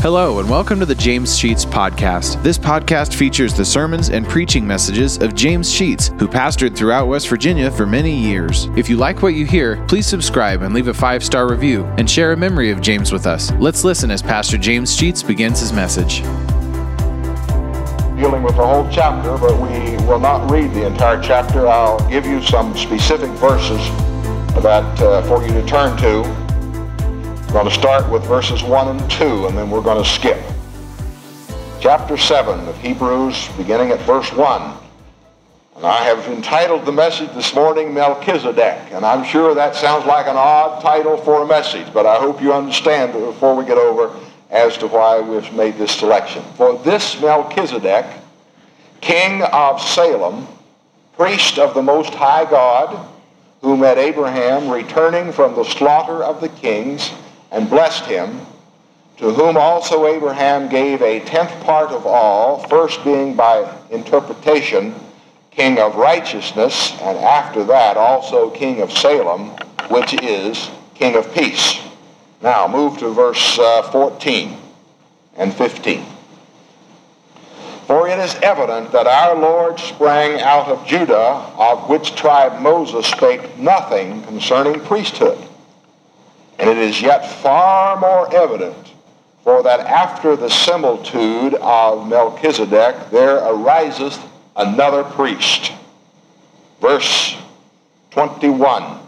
Hello, and welcome to the James Sheets Podcast. This podcast features the sermons and preaching messages of James Sheets, who pastored throughout West Virginia for many years. If you like what you hear, please subscribe and leave a five star review and share a memory of James with us. Let's listen as Pastor James Sheets begins his message. Dealing with the whole chapter, but we will not read the entire chapter. I'll give you some specific verses that uh, for you to turn to. We're going to start with verses 1 and 2, and then we're going to skip. Chapter 7 of Hebrews, beginning at verse 1. And I have entitled the message this morning Melchizedek. And I'm sure that sounds like an odd title for a message, but I hope you understand before we get over as to why we've made this selection. For this Melchizedek, king of Salem, priest of the Most High God, who met Abraham returning from the slaughter of the kings, and blessed him, to whom also Abraham gave a tenth part of all, first being by interpretation king of righteousness, and after that also king of Salem, which is king of peace. Now move to verse uh, 14 and 15. For it is evident that our Lord sprang out of Judah, of which tribe Moses spake nothing concerning priesthood and it is yet far more evident for that after the similitude of Melchizedek there ariseth another priest. Verse 21.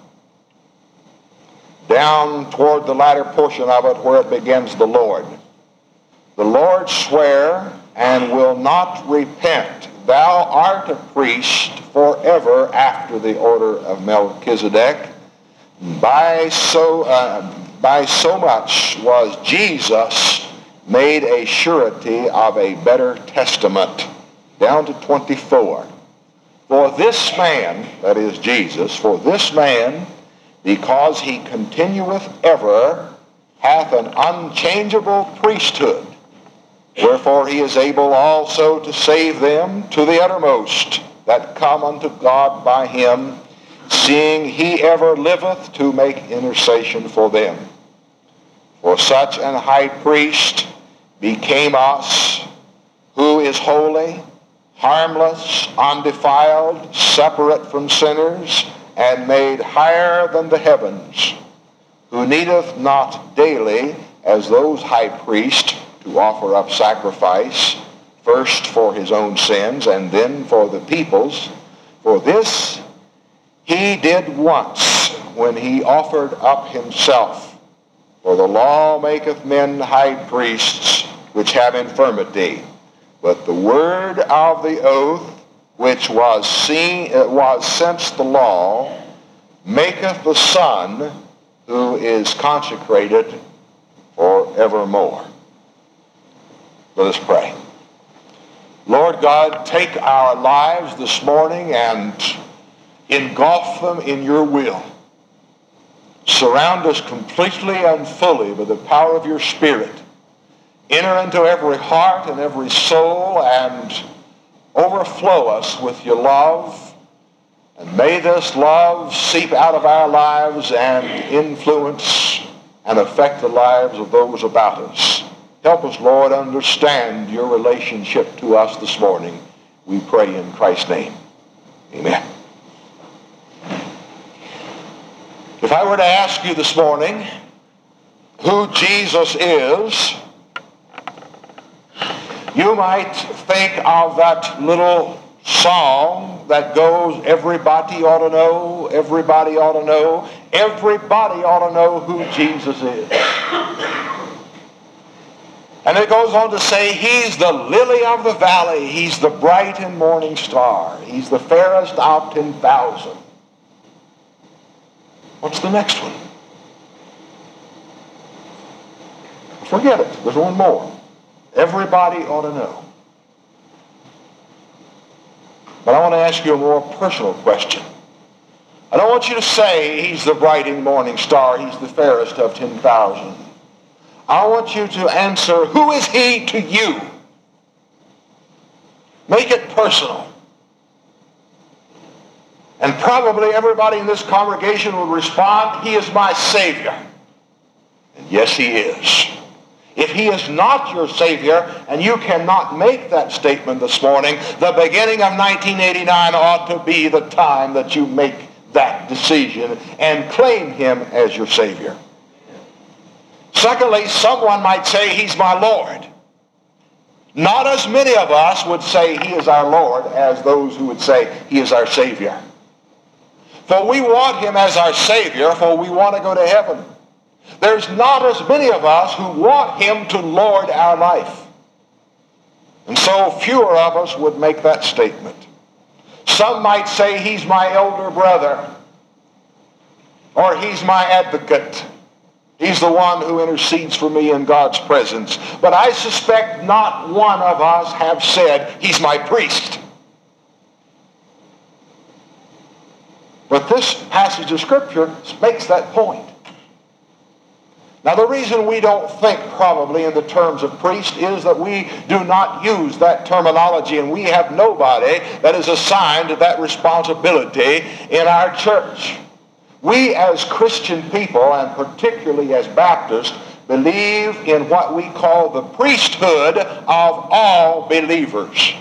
Down toward the latter portion of it where it begins the Lord. The Lord swear and will not repent. Thou art a priest forever after the order of Melchizedek by so, uh, by so much was Jesus made a surety of a better testament. Down to 24. For this man, that is Jesus, for this man, because he continueth ever, hath an unchangeable priesthood. Wherefore he is able also to save them to the uttermost that come unto God by him seeing he ever liveth to make intercession for them. For such an high priest became us, who is holy, harmless, undefiled, separate from sinners, and made higher than the heavens, who needeth not daily, as those high priests, to offer up sacrifice, first for his own sins, and then for the people's. For this he did once when he offered up himself. For the law maketh men high priests which have infirmity. But the word of the oath, which was seen was since the law, maketh the Son who is consecrated forevermore. Let us pray. Lord God, take our lives this morning and engulf them in your will. Surround us completely and fully by the power of your Spirit. Enter into every heart and every soul and overflow us with your love. And may this love seep out of our lives and influence and affect the lives of those about us. Help us, Lord, understand your relationship to us this morning. We pray in Christ's name. Amen. If I were to ask you this morning who Jesus is, you might think of that little song that goes, Everybody ought to know, everybody ought to know, everybody ought to know who Jesus is. And it goes on to say, He's the lily of the valley, He's the bright and morning star, He's the fairest of ten thousand. What's the next one? Forget it. There's one more. Everybody ought to know. But I want to ask you a more personal question. I don't want you to say he's the bright and morning star, he's the fairest of 10,000. I want you to answer, who is he to you? Make it personal. Probably everybody in this congregation would respond, He is my Savior. And yes, He is. If he is not your Savior and you cannot make that statement this morning, the beginning of 1989 ought to be the time that you make that decision and claim him as your Savior. Secondly, someone might say he's my Lord. Not as many of us would say he is our Lord as those who would say he is our Savior. For we want him as our Savior, for we want to go to heaven. There's not as many of us who want him to lord our life. And so fewer of us would make that statement. Some might say he's my elder brother, or he's my advocate. He's the one who intercedes for me in God's presence. But I suspect not one of us have said, he's my priest. But this passage of Scripture makes that point. Now, the reason we don't think probably in the terms of priest is that we do not use that terminology, and we have nobody that is assigned that responsibility in our church. We, as Christian people, and particularly as Baptists, believe in what we call the priesthood of all believers.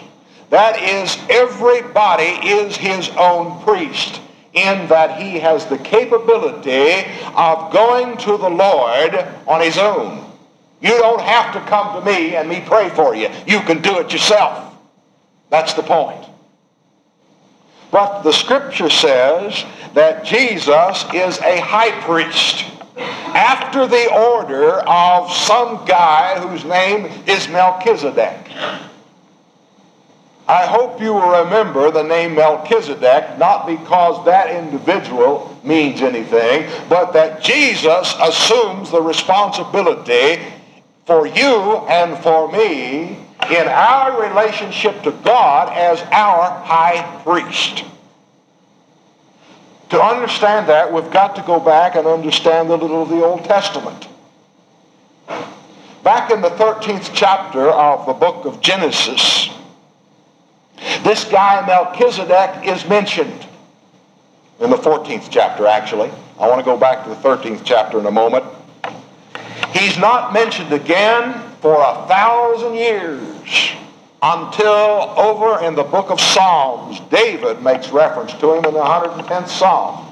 That is, everybody is his own priest in that he has the capability of going to the Lord on his own. You don't have to come to me and me pray for you. You can do it yourself. That's the point. But the scripture says that Jesus is a high priest after the order of some guy whose name is Melchizedek. I hope you will remember the name Melchizedek, not because that individual means anything, but that Jesus assumes the responsibility for you and for me in our relationship to God as our high priest. To understand that, we've got to go back and understand a little of the Old Testament. Back in the 13th chapter of the book of Genesis, this guy Melchizedek is mentioned in the 14th chapter, actually. I want to go back to the 13th chapter in a moment. He's not mentioned again for a thousand years until over in the book of Psalms, David makes reference to him in the 110th Psalm.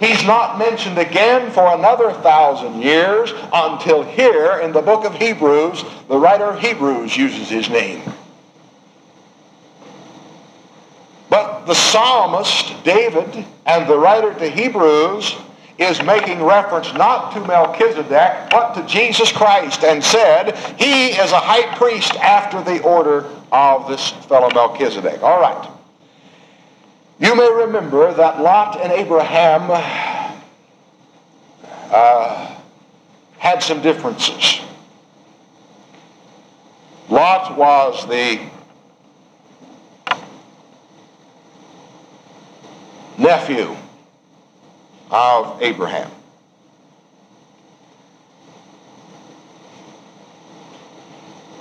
He's not mentioned again for another thousand years until here in the book of Hebrews, the writer of Hebrews uses his name. But the psalmist, David, and the writer to Hebrews is making reference not to Melchizedek, but to Jesus Christ, and said, He is a high priest after the order of this fellow Melchizedek. All right. You may remember that Lot and Abraham uh, had some differences. Lot was the nephew of Abraham.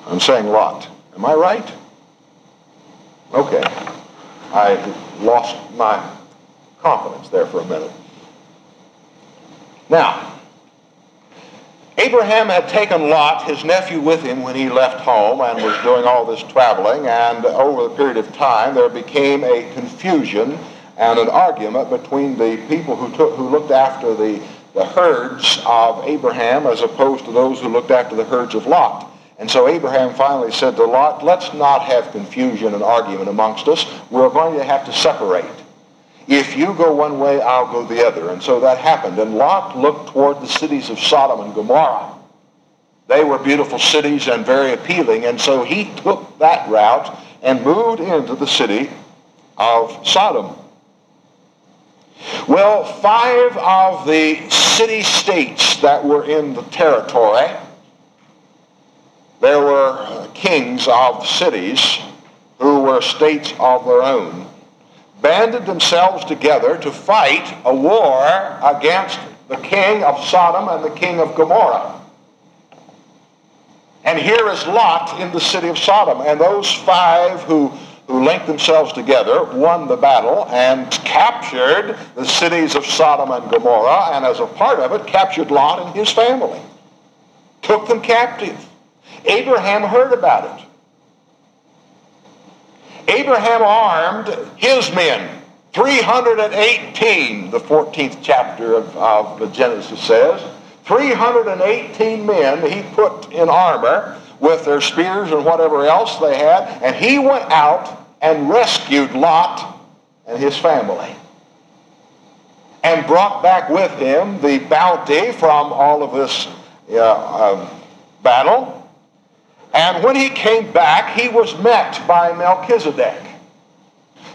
I'm saying Lot. Am I right? Okay. I lost my confidence there for a minute. Now, Abraham had taken Lot, his nephew, with him when he left home and was doing all this traveling, and over the period of time there became a confusion and an argument between the people who, took, who looked after the, the herds of Abraham as opposed to those who looked after the herds of Lot. And so Abraham finally said to Lot, let's not have confusion and argument amongst us. We're going to have to separate. If you go one way, I'll go the other. And so that happened. And Lot looked toward the cities of Sodom and Gomorrah. They were beautiful cities and very appealing. And so he took that route and moved into the city of Sodom. Well, five of the city states that were in the territory, there were kings of cities who were states of their own, banded themselves together to fight a war against the king of Sodom and the king of Gomorrah. And here is Lot in the city of Sodom. And those five who who linked themselves together, won the battle, and captured the cities of Sodom and Gomorrah, and as a part of it, captured Lot and his family. Took them captive. Abraham heard about it. Abraham armed his men, 318, the 14th chapter of, of Genesis says. 318 men he put in armor with their spears and whatever else they had, and he went out and rescued Lot and his family and brought back with him the bounty from all of this uh, um, battle. And when he came back, he was met by Melchizedek,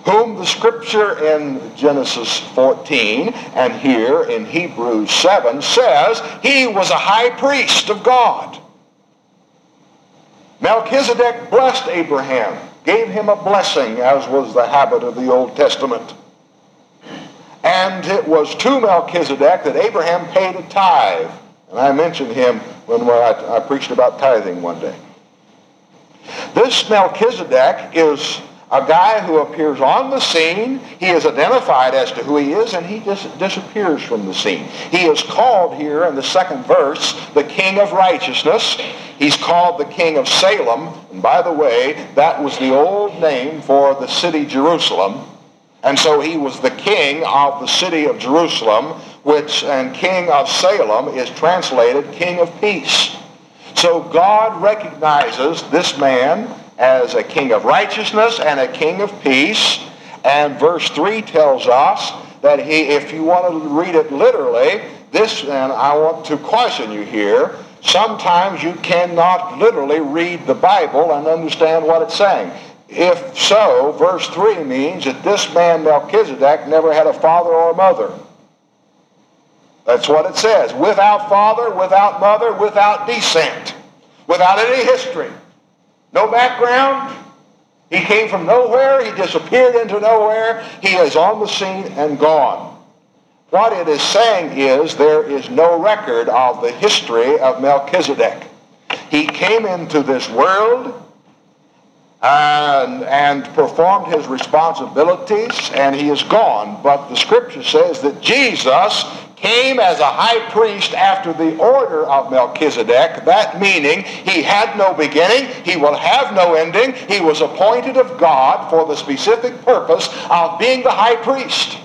whom the scripture in Genesis 14 and here in Hebrews 7 says he was a high priest of God. Melchizedek blessed Abraham, gave him a blessing, as was the habit of the Old Testament. And it was to Melchizedek that Abraham paid a tithe. And I mentioned him when I, I preached about tithing one day. This Melchizedek is a guy who appears on the scene. He is identified as to who he is, and he just disappears from the scene. He is called here in the second verse the King of Righteousness. He's called the King of Salem. And by the way, that was the old name for the city Jerusalem. And so he was the king of the city of Jerusalem, which, and king of Salem is translated king of peace. So God recognizes this man as a king of righteousness and a king of peace. And verse 3 tells us that he, if you want to read it literally, this, and I want to caution you here, sometimes you cannot literally read the Bible and understand what it's saying. If so, verse 3 means that this man Melchizedek never had a father or a mother. That's what it says. Without father, without mother, without descent, without any history, no background. He came from nowhere. He disappeared into nowhere. He is on the scene and gone. What it is saying is there is no record of the history of Melchizedek. He came into this world and, and performed his responsibilities, and he is gone. But the scripture says that Jesus came as a high priest after the order of Melchizedek, that meaning he had no beginning, he will have no ending, he was appointed of God for the specific purpose of being the high priest.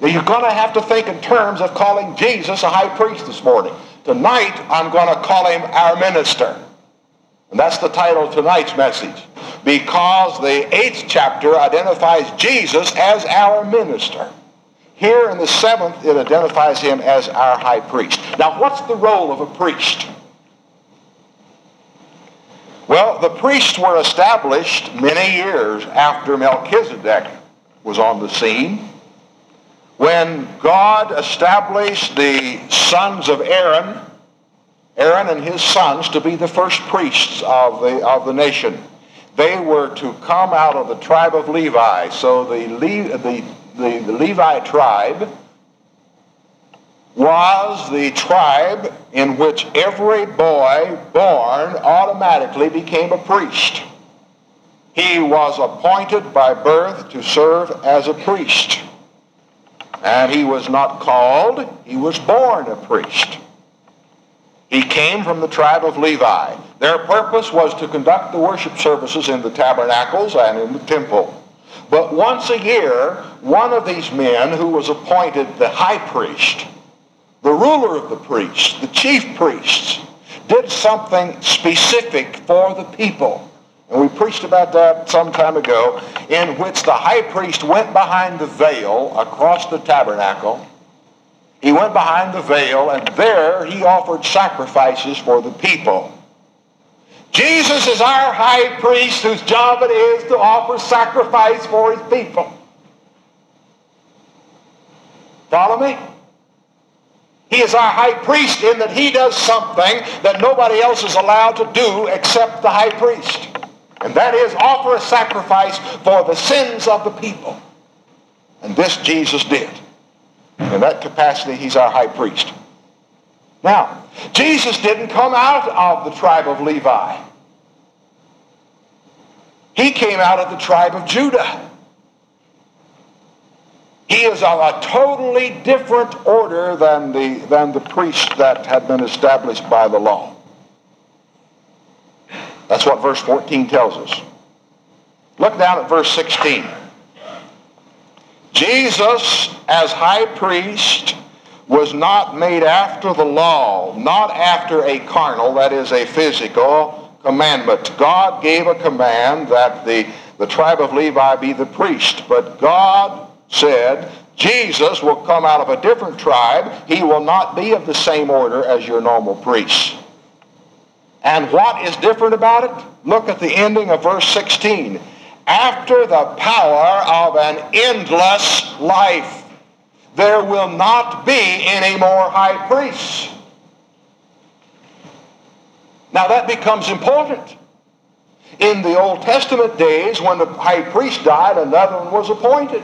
Now you're going to have to think in terms of calling Jesus a high priest this morning. Tonight, I'm going to call him our minister. And that's the title of tonight's message. Because the eighth chapter identifies Jesus as our minister. Here in the seventh, it identifies him as our high priest. Now, what's the role of a priest? Well, the priests were established many years after Melchizedek was on the scene. When God established the sons of Aaron Aaron and his sons to be the first priests of the, of the nation. They were to come out of the tribe of Levi. So the, Le- the, the, the Levi tribe was the tribe in which every boy born automatically became a priest. He was appointed by birth to serve as a priest. And he was not called, he was born a priest. He came from the tribe of Levi. Their purpose was to conduct the worship services in the tabernacles and in the temple. But once a year, one of these men who was appointed the high priest, the ruler of the priests, the chief priests, did something specific for the people. And we preached about that some time ago, in which the high priest went behind the veil across the tabernacle he went behind the veil, and there he offered sacrifices for the people. Jesus is our high priest whose job it is to offer sacrifice for his people. Follow me? He is our high priest in that he does something that nobody else is allowed to do except the high priest. And that is offer a sacrifice for the sins of the people. And this Jesus did. In that capacity, he's our high priest. Now, Jesus didn't come out of the tribe of Levi. He came out of the tribe of Judah. He is of a totally different order than the, than the priest that had been established by the law. That's what verse 14 tells us. Look down at verse 16. Jesus, as high priest, was not made after the law, not after a carnal, that is, a physical commandment. God gave a command that the, the tribe of Levi be the priest, but God said, Jesus will come out of a different tribe. He will not be of the same order as your normal priests. And what is different about it? Look at the ending of verse 16. After the power of an endless life, there will not be any more high priests. Now that becomes important. In the Old Testament days, when the high priest died, another one was appointed.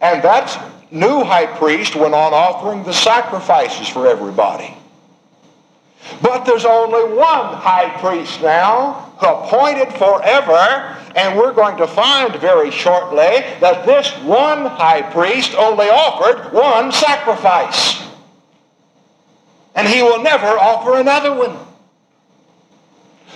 And that new high priest went on offering the sacrifices for everybody. But there's only one high priest now, appointed forever, and we're going to find very shortly that this one high priest only offered one sacrifice. And he will never offer another one.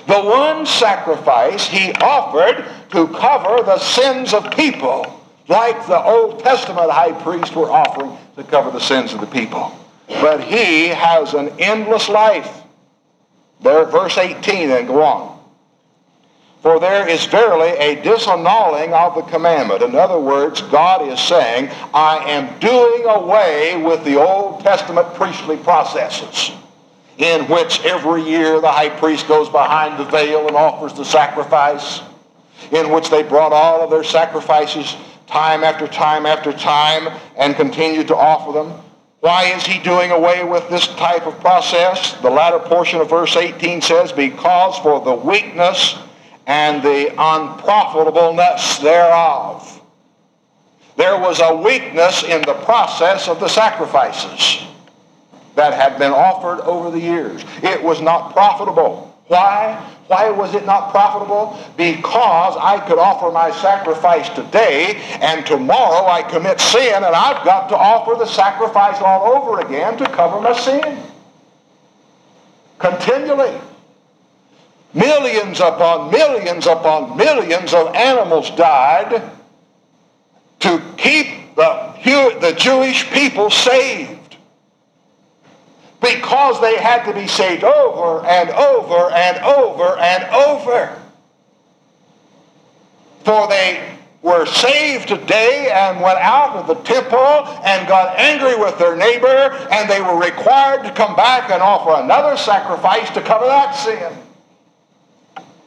The one sacrifice he offered to cover the sins of people, like the Old Testament high priests were offering to cover the sins of the people. But he has an endless life. There, verse 18, and go on. For there is verily a disannulling of the commandment. In other words, God is saying, I am doing away with the Old Testament priestly processes in which every year the high priest goes behind the veil and offers the sacrifice, in which they brought all of their sacrifices time after time after time and continued to offer them. Why is he doing away with this type of process? The latter portion of verse 18 says, Because for the weakness and the unprofitableness thereof. There was a weakness in the process of the sacrifices that had been offered over the years. It was not profitable. Why? Why was it not profitable? Because I could offer my sacrifice today and tomorrow I commit sin and I've got to offer the sacrifice all over again to cover my sin. Continually. Millions upon millions upon millions of animals died to keep the, the Jewish people saved because they had to be saved over and over and over and over. For they were saved today and went out of the temple and got angry with their neighbor and they were required to come back and offer another sacrifice to cover that sin.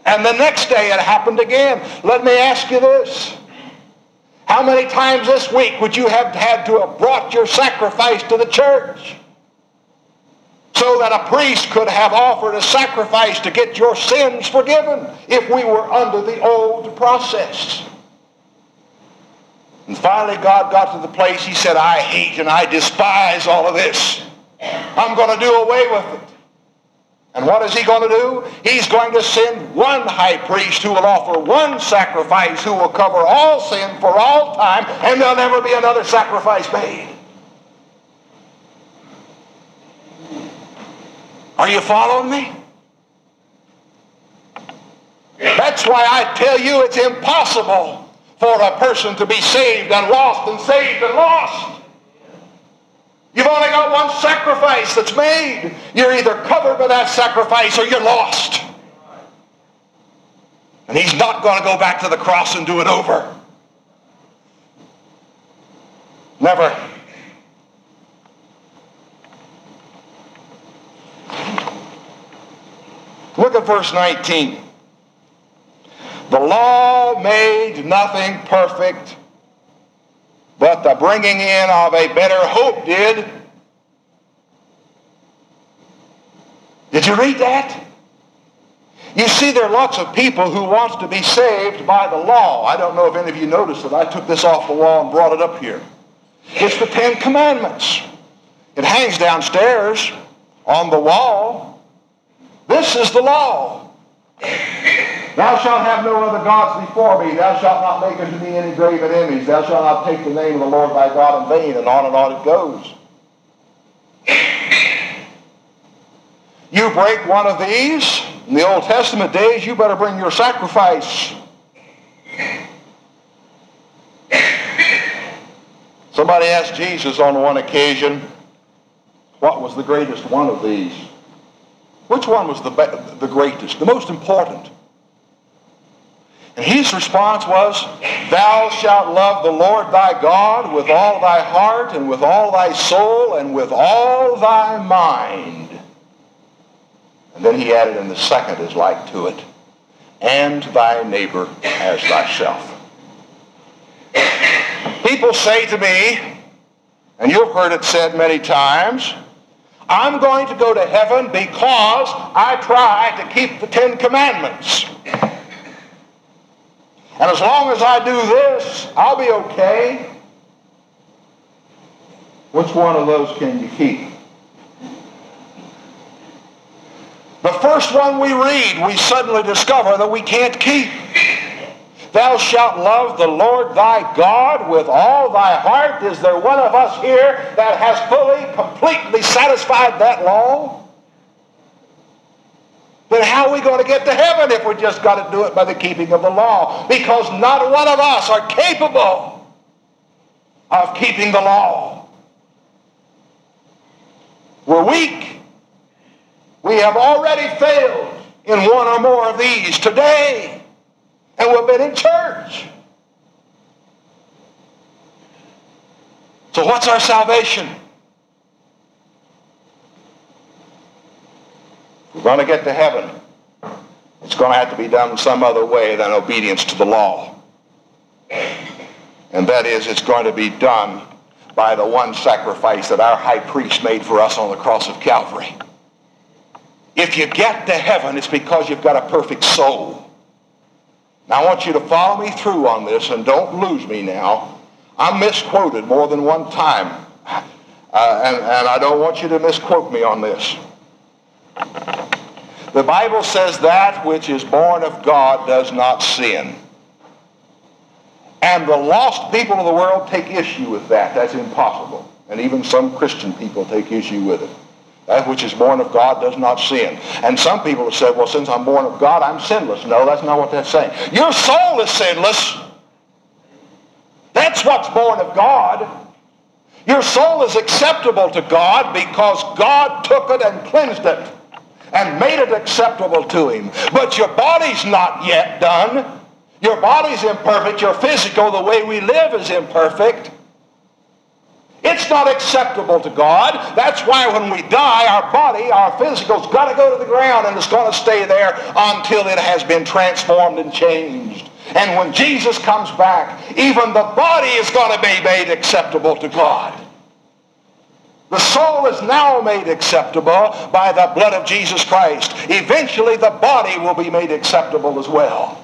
And the next day it happened again. Let me ask you this. How many times this week would you have had to have brought your sacrifice to the church? So that a priest could have offered a sacrifice to get your sins forgiven if we were under the old process. And finally, God got to the place he said, I hate and I despise all of this. I'm going to do away with it. And what is he going to do? He's going to send one high priest who will offer one sacrifice who will cover all sin for all time, and there'll never be another sacrifice made. Are you following me? That's why I tell you it's impossible for a person to be saved and lost and saved and lost. You've only got one sacrifice that's made. You're either covered by that sacrifice or you're lost. And he's not going to go back to the cross and do it over. Never. Look at verse 19. The law made nothing perfect, but the bringing in of a better hope did. Did you read that? You see, there are lots of people who want to be saved by the law. I don't know if any of you noticed that I took this off the wall and brought it up here. It's the Ten Commandments. It hangs downstairs on the wall. This is the law. Thou shalt have no other gods before me. Thou shalt not make unto me any graven image. Thou shalt not take the name of the Lord thy God in vain. And on and on it goes. You break one of these, in the Old Testament days, you better bring your sacrifice. Somebody asked Jesus on one occasion, what was the greatest one of these? Which one was the, the greatest, the most important? And his response was, Thou shalt love the Lord thy God with all thy heart and with all thy soul and with all thy mind. And then he added, and the second is like to it, and thy neighbor as thyself. People say to me, and you've heard it said many times, I'm going to go to heaven because I try to keep the Ten Commandments. And as long as I do this, I'll be okay. Which one of those can you keep? The first one we read, we suddenly discover that we can't keep. Thou shalt love the Lord thy God with all thy heart. Is there one of us here that has fully, completely satisfied that law? Then how are we going to get to heaven if we just got to do it by the keeping of the law? Because not one of us are capable of keeping the law. We're weak. We have already failed in one or more of these today. And we've been in church. So what's our salvation? we're going to get to heaven, it's going to have to be done some other way than obedience to the law. And that is, it's going to be done by the one sacrifice that our high priest made for us on the cross of Calvary. If you get to heaven, it's because you've got a perfect soul. Now, I want you to follow me through on this and don't lose me now. I'm misquoted more than one time. Uh, and, and I don't want you to misquote me on this. The Bible says that which is born of God does not sin. And the lost people of the world take issue with that. That's impossible. And even some Christian people take issue with it. That which is born of God does not sin. And some people have said, well, since I'm born of God, I'm sinless. No, that's not what that's saying. Your soul is sinless. That's what's born of God. Your soul is acceptable to God because God took it and cleansed it and made it acceptable to him. But your body's not yet done. Your body's imperfect. Your physical, the way we live, is imperfect. It's not acceptable to God. That's why when we die, our body, our physical's got to go to the ground and it's going to stay there until it has been transformed and changed. And when Jesus comes back, even the body is going to be made acceptable to God. The soul is now made acceptable by the blood of Jesus Christ. Eventually, the body will be made acceptable as well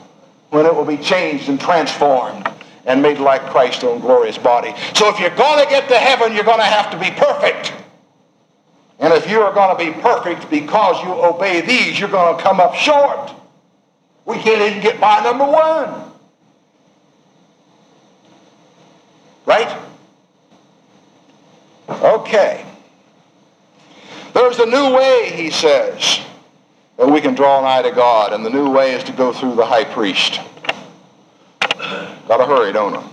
when it will be changed and transformed and made like Christ's own glorious body. So if you're going to get to heaven, you're going to have to be perfect. And if you are going to be perfect because you obey these, you're going to come up short. We can't even get by number one. Right? Okay. There's a new way, he says, that we can draw nigh to God, and the new way is to go through the high priest. Gotta hurry, don't I?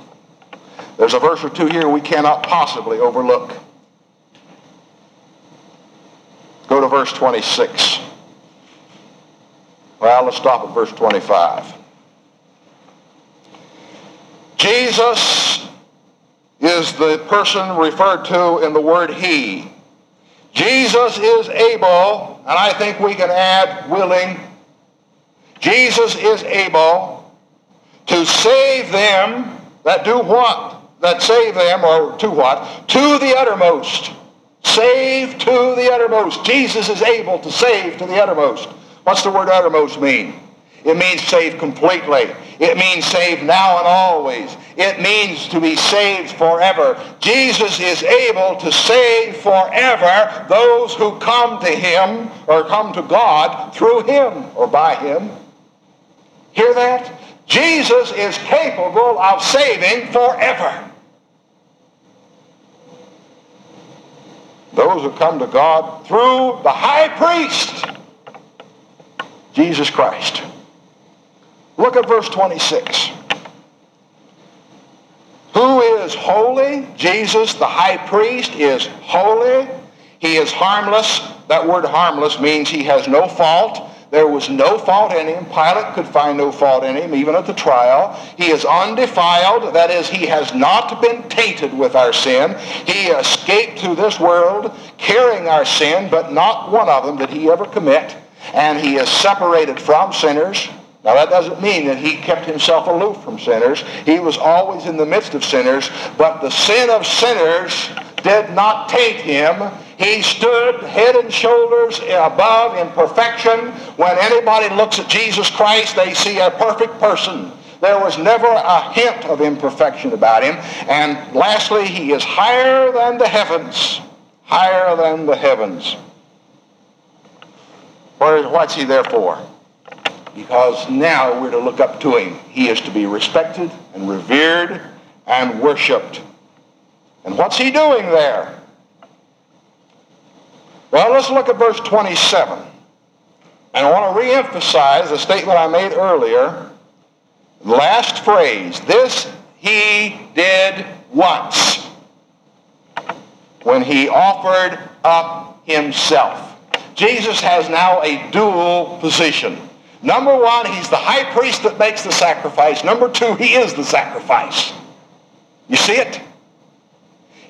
There's a verse or two here we cannot possibly overlook. Go to verse 26. Well, let's stop at verse 25. Jesus is the person referred to in the word he. Jesus is able, and I think we can add willing. Jesus is able to save them that do what? That save them, or to what? To the uttermost. Save to the uttermost. Jesus is able to save to the uttermost. What's the word uttermost mean? It means save completely. It means save now and always. It means to be saved forever. Jesus is able to save forever those who come to him or come to God through him or by him. Hear that? Jesus is capable of saving forever. Those who come to God through the high priest, Jesus Christ. Look at verse 26. Who is holy? Jesus, the high priest, is holy. He is harmless. That word harmless means he has no fault. There was no fault in him. Pilate could find no fault in him, even at the trial. He is undefiled. That is, he has not been tainted with our sin. He escaped through this world carrying our sin, but not one of them did he ever commit. And he is separated from sinners. Now that doesn't mean that he kept himself aloof from sinners. He was always in the midst of sinners, but the sin of sinners did not taint him. He stood head and shoulders above in perfection. When anybody looks at Jesus Christ, they see a perfect person. There was never a hint of imperfection about him. And lastly, he is higher than the heavens. Higher than the heavens. What's he there for? because now we're to look up to him. He is to be respected and revered and worshiped. And what's he doing there? Well, let's look at verse 27. And I want to re-emphasize the statement I made earlier. Last phrase. This he did once when he offered up himself. Jesus has now a dual position. Number one, he's the high priest that makes the sacrifice. Number two, he is the sacrifice. You see it?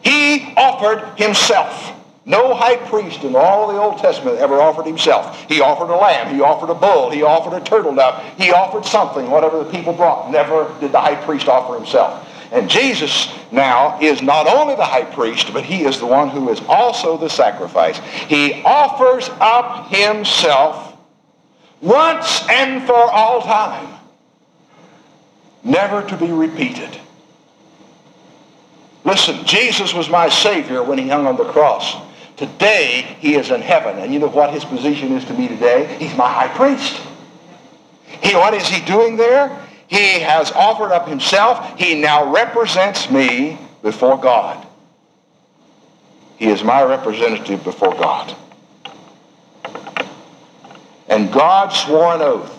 He offered himself. No high priest in all the Old Testament ever offered himself. He offered a lamb. He offered a bull. He offered a turtle dove. He offered something, whatever the people brought. Never did the high priest offer himself. And Jesus now is not only the high priest, but he is the one who is also the sacrifice. He offers up himself once and for all time, never to be repeated. Listen, Jesus was my Savior when he hung on the cross. Today, he is in heaven. And you know what his position is to me today? He's my high priest. He, what is he doing there? He has offered up himself. He now represents me before God. He is my representative before God. And God swore an oath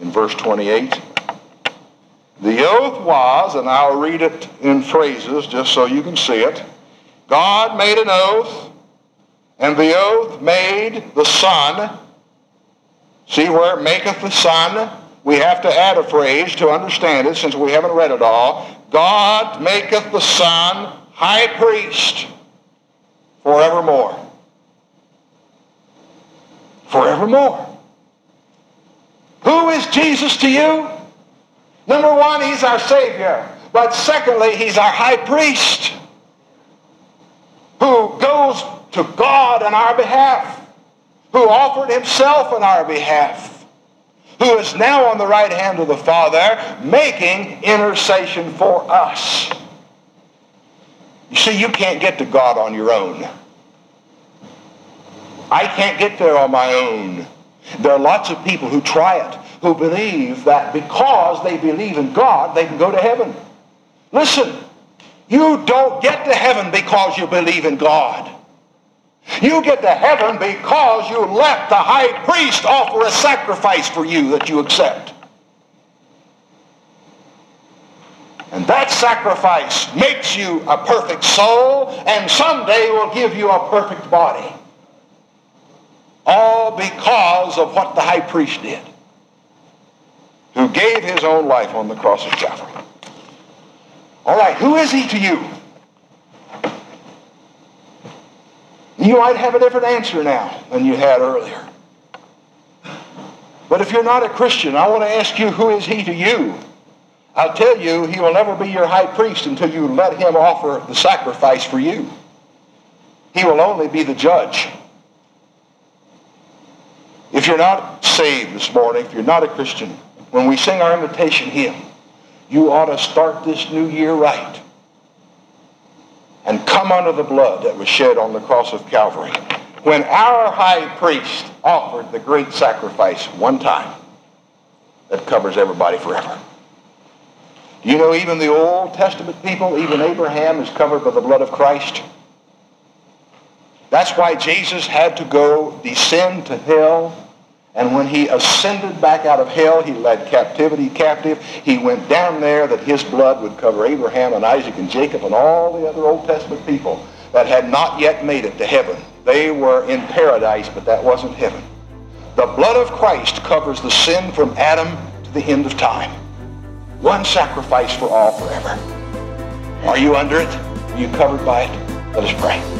in verse 28. The oath was, and I'll read it in phrases just so you can see it. God made an oath, and the oath made the Son. See where it maketh the Son? We have to add a phrase to understand it since we haven't read it all. God maketh the Son high priest forevermore. Forevermore. Who is Jesus to you? Number one, he's our Savior. But secondly, he's our high priest who goes to God on our behalf, who offered himself on our behalf, who is now on the right hand of the Father making intercession for us. You see, you can't get to God on your own. I can't get there on my own. There are lots of people who try it, who believe that because they believe in God, they can go to heaven. Listen, you don't get to heaven because you believe in God. You get to heaven because you let the high priest offer a sacrifice for you that you accept. And that sacrifice makes you a perfect soul and someday will give you a perfect body. All because of what the high priest did, who gave his own life on the cross of Calvary. All right, who is he to you? You might have a different answer now than you had earlier. But if you're not a Christian, I want to ask you, who is he to you? I'll tell you, he will never be your high priest until you let him offer the sacrifice for you. He will only be the judge. If you're not saved this morning, if you're not a Christian, when we sing our invitation hymn, you ought to start this new year right and come under the blood that was shed on the cross of Calvary. When our high priest offered the great sacrifice one time, that covers everybody forever. You know even the Old Testament people, even Abraham is covered by the blood of Christ? That's why Jesus had to go descend to hell. And when he ascended back out of hell, he led captivity captive. He went down there that his blood would cover Abraham and Isaac and Jacob and all the other Old Testament people that had not yet made it to heaven. They were in paradise, but that wasn't heaven. The blood of Christ covers the sin from Adam to the end of time. One sacrifice for all forever. Are you under it? Are you covered by it? Let us pray.